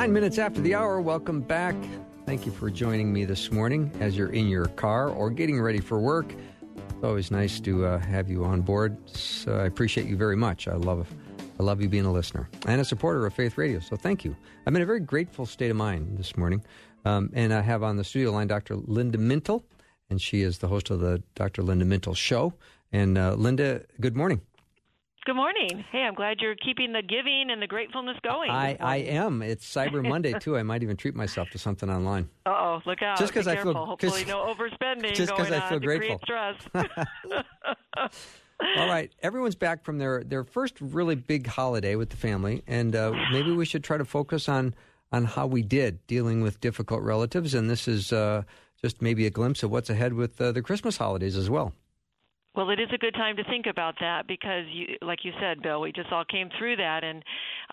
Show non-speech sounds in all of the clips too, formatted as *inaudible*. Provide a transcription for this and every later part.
Nine minutes after the hour, welcome back. Thank you for joining me this morning as you're in your car or getting ready for work. It's always nice to uh, have you on board. So I appreciate you very much. I love, I love you being a listener and a supporter of Faith Radio. So thank you. I'm in a very grateful state of mind this morning, um, and I have on the studio line Dr. Linda Mintle, and she is the host of the Dr. Linda Mintle Show. And uh, Linda, good morning. Good morning. Hey, I'm glad you're keeping the giving and the gratefulness going. I, I am. It's Cyber Monday too. I might even treat myself to something online. *laughs* Uh oh, look out! Just because I feel hopefully no overspending. Just because I feel grateful. stress. *laughs* *laughs* All right, everyone's back from their their first really big holiday with the family, and uh, *sighs* maybe we should try to focus on on how we did dealing with difficult relatives. And this is uh, just maybe a glimpse of what's ahead with uh, the Christmas holidays as well. Well, it is a good time to think about that because, you, like you said, Bill, we just all came through that, and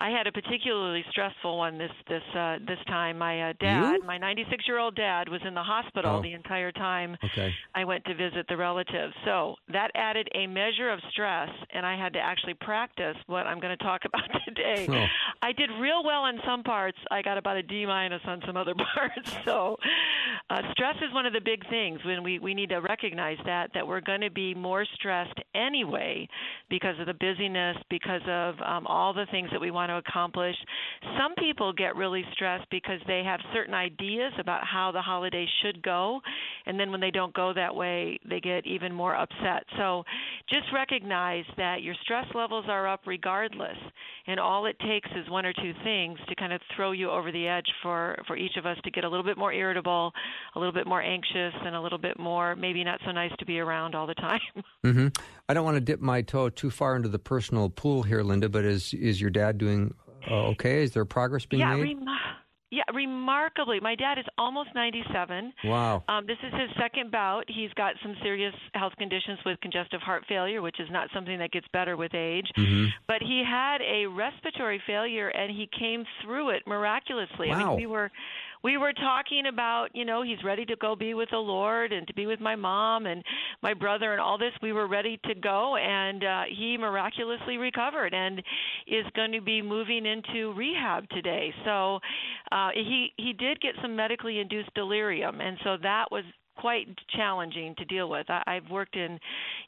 I had a particularly stressful one this this uh, this time. My uh, dad, You? my 96 year old dad, was in the hospital Oh. the entire time Okay. I went to visit the relatives. So that added a measure of stress, and I had to actually practice what I'm going to talk *laughs* about today. Oh. I did real well in some parts. I got about a D minus on some other *laughs* parts. So uh, stress is one of the big things when we we need to recognize that that we're going to be more stressed anyway because of the busyness, because of um, all the things that we want to accomplish. Some people get really stressed because they have certain ideas about how the holiday should go, and then when they don't go that way, they get even more upset. So just recognize that your stress levels are up regardless, and all it takes is one or two things to kind of throw you over the edge for for each of us to get a little bit more irritable, a little bit more anxious, and a little bit more maybe not so nice to be around all the time. *laughs* hmm I don't want to dip my toe too far into the personal pool here, Linda. But is is your dad doing uh, okay? Is there progress being yeah, made? rem- yeah, remarkably, my dad is almost 97. wow. Um, this is his second bout. He's got some serious health conditions with congestive heart failure, which is not something that gets better with age. hmm But he had a respiratory failure, and he came through it miraculously. I Wow. mean, we were we were talking about, you know, he's ready to go be with the Lord and to be with my mom and my brother and all this. We were ready to go, and uh, he miraculously recovered and is going to be moving into rehab today. So uh, he he did get some medically induced delirium, and so that was quite challenging to deal with. I, I've worked in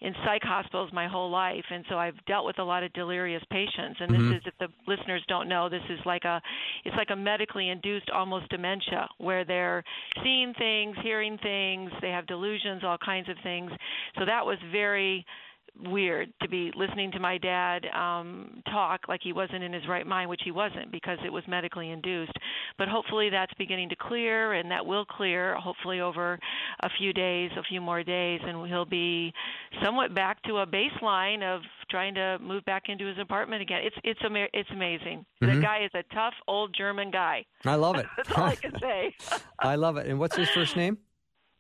in psych hospitals my whole life, and so I've dealt with a lot of delirious patients. And this is, if the listeners don't know, this is like a it's like a medically induced almost dementia where they're seeing things, hearing things, they have delusions, all kinds of things. So that was very weird to be listening to my dad um talk like he wasn't in his right mind which he wasn't because it was medically induced but hopefully that's beginning to clear and that will clear hopefully over a few days a few more days and he'll be somewhat back to a baseline of trying to move back into his apartment again it's it's ama- it's amazing Mhm. the guy is a tough old german guy I love it. *laughs* that's all i can *laughs* say I love it. And what's his first name?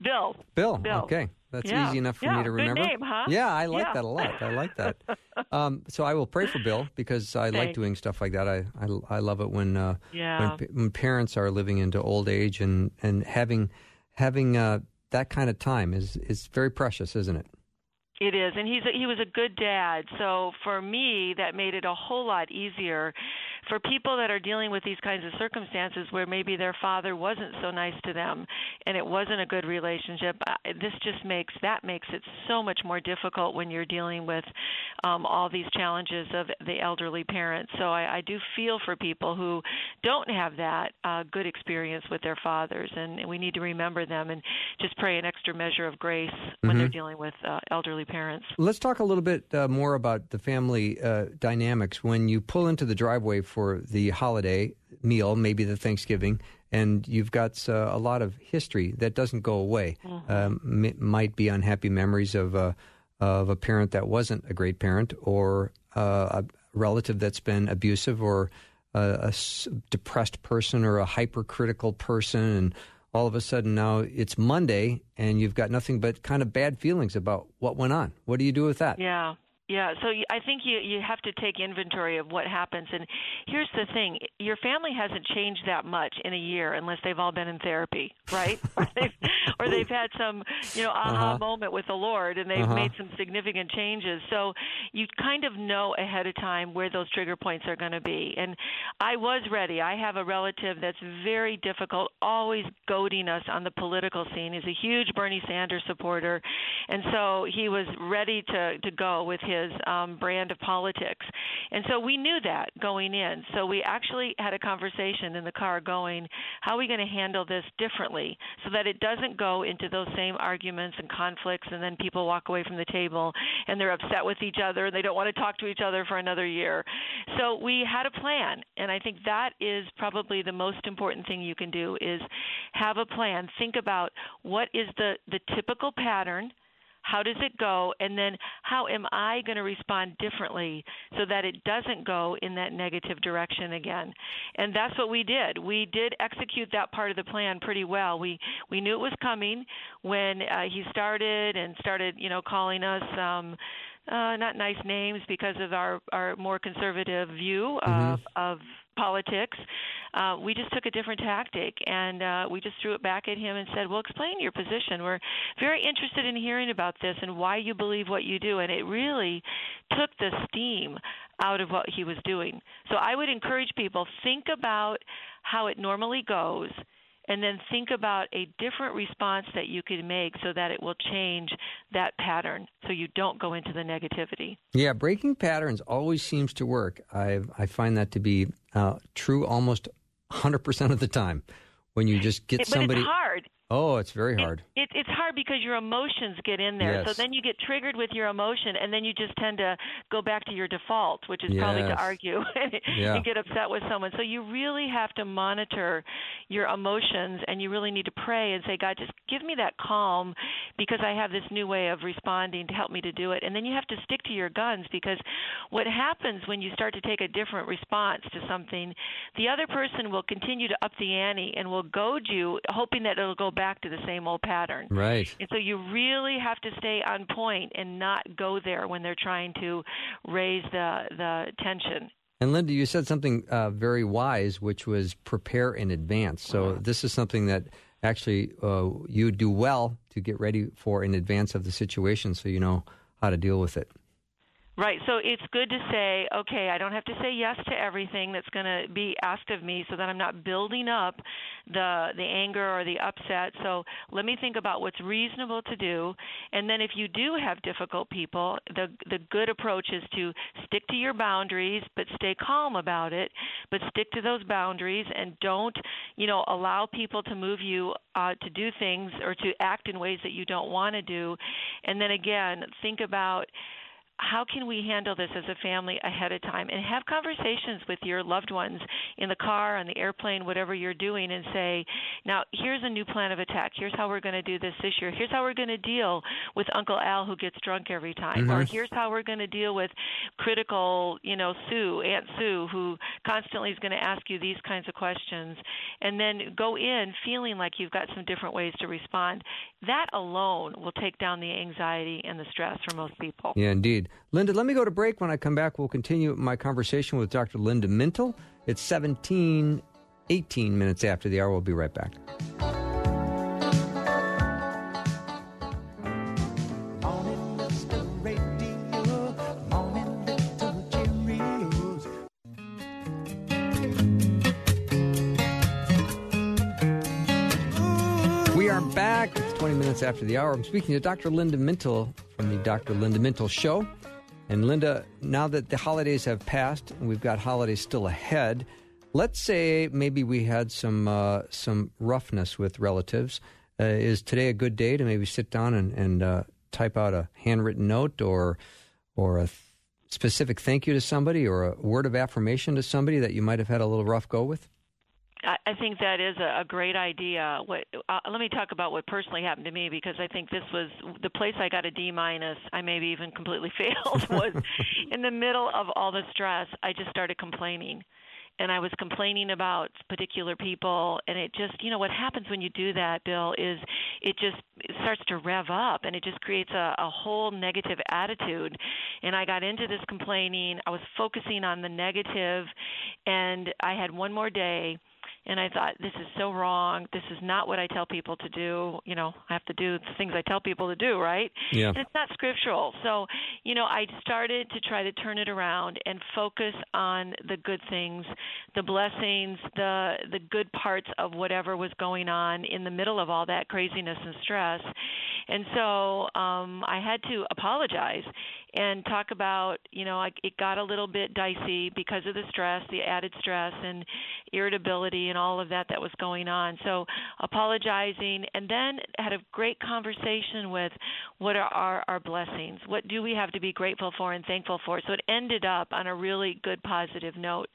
Bill Bill. Bill. Okay, that's Yeah. easy enough for Yeah, me to remember. good name, huh? Yeah, I like Yeah. that a lot. I like that. *laughs* um, so I will pray for Bill because I like Thanks. doing stuff like that. I I, I love it when uh, yeah when, when parents are living into old age and and having having uh, that kind of time is is very precious, isn't it? It is, and he's a, he was a good dad. So for me, that made it a whole lot easier. For people that are dealing with these kinds of circumstances, where maybe their father wasn't so nice to them, and it wasn't a good relationship, this just makes that makes it so much more difficult when you're dealing with um, all these challenges of the elderly parents. So I, I do feel for people who don't have that uh, good experience with their fathers, and we need to remember them and just pray an extra measure of grace when they're Mhm. dealing with uh, elderly parents. Let's talk a little bit uh, more about the family uh, dynamics when you pull into the driveway for the holiday meal, maybe the Thanksgiving, and you've got uh, a lot of history that doesn't go away. Um, m- might be unhappy memories of a of a parent that wasn't a great parent, or uh, a relative that's been abusive, or a, a s- depressed person, or a hypercritical person, and all of a sudden now it's Monday and you've got nothing but kind of bad feelings about what went on. What do you do with that? Yeah. Yeah, so I think you you have to take inventory of what happens. And here's the thing: your family hasn't changed that much in a year, unless they've all been in therapy, right? or, *laughs* *laughs* they've, or they've had some you know aha uh-huh. moment with the Lord, and they've uh-huh. made some significant changes. So you kind of know ahead of time where those trigger points are going to be. And I was ready. I have a relative that's very difficult, always goading us on the political scene. He's a huge Bernie Sanders supporter, and so he was ready to to go with his his um, brand of politics. And so we knew that going in. So we actually had a conversation in the car going, how are we going to handle this differently so that it doesn't go into those same arguments and conflicts and then people walk away from the table and they're upset with each other and they don't want to talk to each other for another year. So we had a plan and I think that is probably the most important thing you can do is have a plan. Think about what is the the typical pattern how does it go? And then how am I going to respond differently so that it doesn't go in that negative direction again? And that's what we did. We did execute that part of the plan pretty well. We we knew it was coming when uh, he started and started, you know, calling us um uh, not nice names because of our, our more conservative view mm-hmm. of, of politics. Uh, we just took a different tactic and uh, we just threw it back at him and said, Well, explain your position. We're very interested in hearing about this and why you believe what you do. And it really took the steam out of what he was doing. So I would encourage people think about how it normally goes and then think about a different response that you can make so that it will change that pattern so you don't go into the negativity. Yeah, breaking patterns always seems to work. I, I find that to be uh, true almost 100% of the time when you just get somebody. But it's hard. Oh, it's very hard. It, it, it's hard because your emotions get in there. Yes. So then you get triggered with your emotion, and then you just tend to go back to your default, which is yes. probably to argue *laughs* and, yeah. and get upset with someone. So you really have to monitor your emotions, and you really need to pray and say, God, just give me that calm because I have this new way of responding to help me to do it. And then you have to stick to your guns because what happens when you start to take a different response to something, the other person will continue to up the ante and will goad you, hoping that it'll go back to the same old pattern. Right. And so you really have to stay on point and not go there when they're trying to raise the the tension. And Linda, you said something uh, very wise, which was prepare in advance. So this is something that actually uh, you do well to get ready for in advance of the situation, so you know how to deal with it. Right. So it's good to say, okay, I don't have to say yes to everything that's going to be asked of me so that I'm not building up the the anger or the upset. So let me think about what's reasonable to do. And then if you do have difficult people, the the good approach is to stick to your boundaries but stay calm about it, but stick to those boundaries and don't, you know, allow people to move you uh, to do things or to act in ways that you don't want to do. And then again, think about how can we handle this as a family ahead of time and have conversations with your loved ones in the car on the airplane whatever you're doing and say now here's a new plan of attack. Here's how we're going to do this this year. Here's how we're going to deal with uncle al who gets drunk every time. Mm-hmm. or here's how we're going to deal with critical you know sue aunt sue who constantly is going to ask you these kinds of questions. And then go in feeling like you've got some different ways to respond. That alone will take down the anxiety and the stress for most people. Yeah indeed Linda, let me go to break. When I come back, we'll continue my conversation with Dr. Linda Mintle. It's 17, 18 minutes after the hour. We'll be right back. After the hour. I'm speaking to Dr. Linda Mintle from the Dr. Linda Mintle Show. And Linda, now that the holidays have passed and we've got holidays still ahead, let's say maybe we had some uh, some roughness with relatives. Uh, is today a good day to maybe sit down and, and uh, type out a handwritten note or or a th- specific thank you to somebody or a word of affirmation to somebody that you might have had a little rough go with? I think that is a, great idea. What, uh, let me talk about what personally happened to me because I think this was the place I got a D minus. I maybe even completely *laughs* failed. Was *laughs* in the middle of all the stress, I just started complaining and I was complaining about particular people and it just you know what happens when you do that Bill is it just it starts to rev up and it just creates a, a whole negative attitude and I got into this complaining I was focusing on the negative and I had one more day and I thought this is so wrong. This is not what I tell people to do. You know, I have to do the things I tell people to do, right? Yeah. And it's not scriptural. So, you know, I started to try to turn it around and focus on the good things, the blessings, the the good parts of whatever was going on in the middle of all that craziness and stress. And so um, I had to apologize and talk about, you know, it got a little bit dicey because of the stress, the added stress and irritability and all of that that was going on. So apologizing and then had a great conversation with what are our, our blessings? What do we have to be grateful for and thankful for? So it ended up on a really good positive note.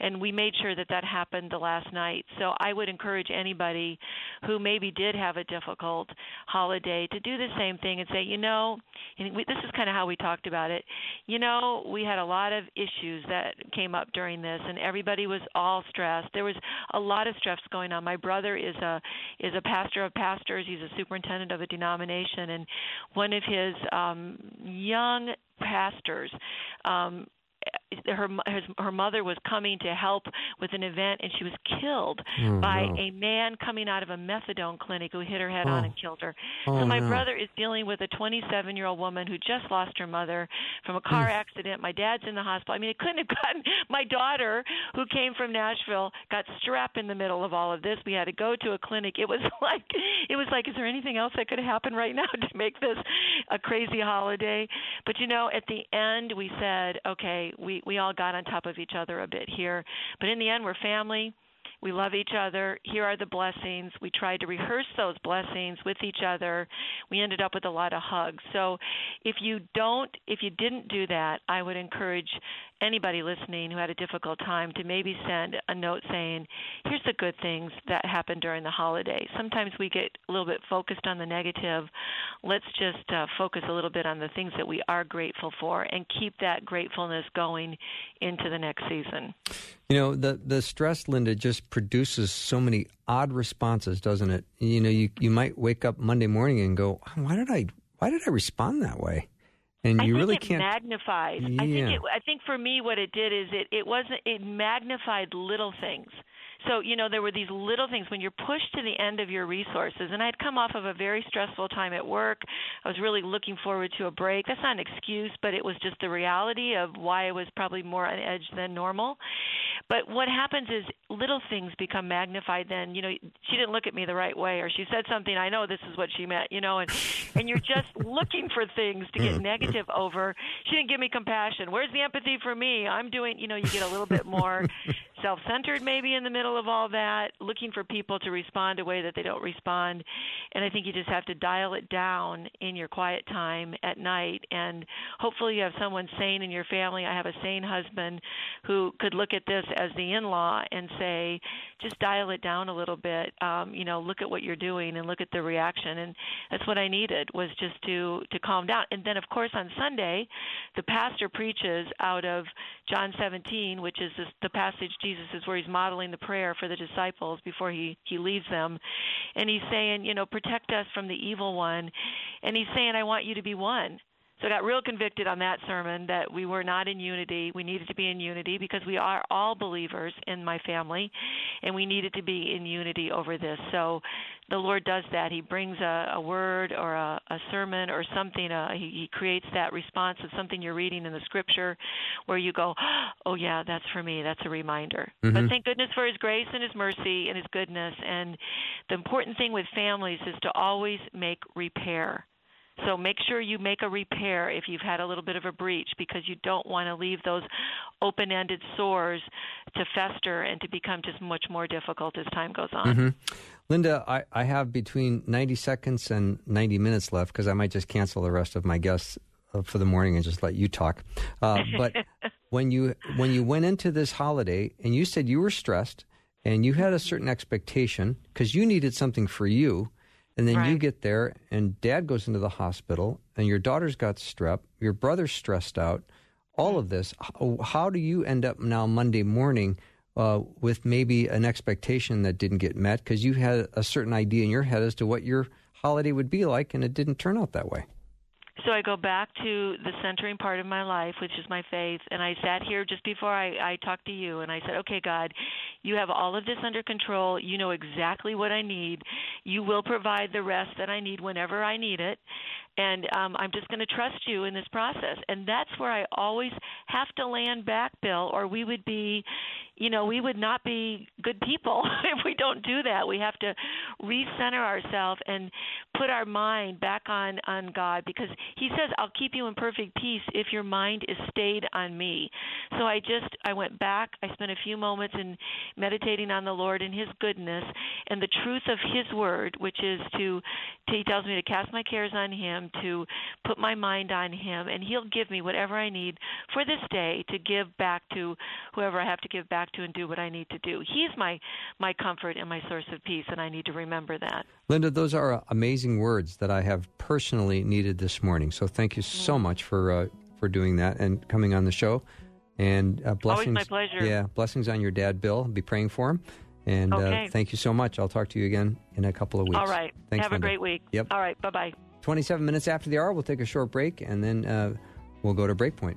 And we made sure that that happened the last night. So I would encourage anybody who maybe did have a difficult holiday to do the same thing and say, you know, and we, this is kind of how we talked about it. You know, we had a lot of issues that came up during this, and everybody was all stressed. There was a lot of stress going on. My brother is a is a pastor of pastors. He's a superintendent of a denomination, and one of his um, young pastors um, Uh, her his, her mother was coming to help with an event and she was killed oh, by no. a man coming out of a methadone clinic who hit her head oh. on and killed her. Oh, so my no. brother is dealing with a 27-year-old woman who just lost her mother from a car accident. My dad's in the hospital. I mean, it couldn't have *laughs* gotten my daughter who came from Nashville got strapped in the middle of all of this. We had to go to a clinic. It was *laughs* like it was like is there anything else that could happen right now *laughs* to make this a crazy holiday? But you know, at the end we said, okay, we we all got on top of each other a bit here, but in the end we're family. We love each other. Here are the blessings. We tried to rehearse those blessings with each other. We ended up with a lot of hugs. So, if you don't, if you didn't do that, I would encourage anybody listening who had a difficult time to maybe send a note saying, "Here's the good things that happened during the holiday." Sometimes we get a little bit focused on the negative. Let's just uh, focus a little bit on the things that we are grateful for and keep that gratefulness going into the next season. You know, the the stress, Linda, just produces so many odd responses, doesn't it? You know, you you might wake up Monday morning and go, "Why did I why did I respond that way?" And you really can't. magnifies. I think it, I think for me, what it did is it it wasn't it magnified little things. So you know there were these little things when you're pushed to the end of your resources. And I'd come off of a very stressful time at work. I was really looking forward to a break. That's not an excuse, but it was just the reality of why I was probably more on edge than normal. But what happens is little things become magnified. Then you know she didn't look at me the right way, or she said something. I know this is what she meant. You know, and and you're just *laughs* looking for things to get hmm. negative over. She didn't give me compassion. Where's the empathy for me? I'm doing. You know, you get a little bit *laughs* more self-centered maybe in the middle of all that, looking for people to respond a way that they don't respond. And I think you just have to dial it down in your quiet time at night. And hopefully you have someone sane in your family. I have a sane husband who could look at this as the in-law and say, just dial it down a little bit. Um, you know, look at what you're doing and look at the reaction. And that's what I needed was just to to calm down. And then of course on Sunday, the pastor preaches out of John 17, which is this, the passage Jesus is where he's modeling the prayer for the disciples before he he leaves them, and he's saying, you know, protect us from the evil one, and he's saying, I want you to be one. So I got real convicted on that sermon that we were not in unity. We needed to be in unity because we are all believers in my family, and we needed to be in unity over this. So the Lord does that. He brings a, a word or a, a sermon or something. Uh, he, he creates that response of something you're reading in the Scripture, where you go, "Oh yeah, that's for me. That's a reminder." Mhm. But thank goodness for His grace and His mercy and His goodness. And the important thing with families is to always make repair. So make sure you make a repair if you've had a little bit of a breach because you don't want to leave those open ended sores to fester and to become just much more difficult as time goes on. Mhm. Linda, I, I have between 90 seconds and 90 minutes left because I might just cancel the rest of my guests uh, for the morning and just let you talk. Uh, but *laughs* when you when you went into this holiday and you said you were stressed and you had a certain expectation because you needed something for you, and then you get there and dad goes into the hospital and your daughter's got strep, your brother's stressed out, all of this. How, how do you end up now Monday morning? uh, with maybe an expectation that didn't get met because you had a certain idea in your head as to what your holiday would be like, and it didn't turn out that way. So I go back to the centering part of my life, which is my faith, and I sat here just before I, I talked to you, and I said, "Okay, God, you have all of this under control. You know exactly what I need. You will provide the rest that I need whenever I need it, and um, I'm just going to trust you in this process." And that's where I always have to land back, Bill, or we would be, you know, we would not be good people *laughs* if we don't do that. We have to recenter ourselves and put our mind back on on God because He says, "I'll keep you in perfect peace if your mind is stayed on Me." So I just I went back. I spent a few moments in meditating on the Lord and His goodness and the truth of His Word, which is to He tells me to cast my cares on Him, to put my mind on Him, and He'll give me whatever I need for this day to give back to whoever I have to give back to and do what I need to do. He's my my comfort and my source of peace, and I need to remember that. Linda, those are amazing words that I have personally needed this morning. So thank you so mm. much for uh, for doing that and coming on the show. And uh, blessings. Always my pleasure. Yeah, blessings on your dad, Bill. Be praying for him. And uh, okay. uh, thank you so much. I'll talk to you again in a couple of weeks. All right. Thanks, Have Linda. a great week. Yep. All right. Bye bye. 27 minutes after the hour, we'll take a short break and then uh, we'll go to Breakpoint.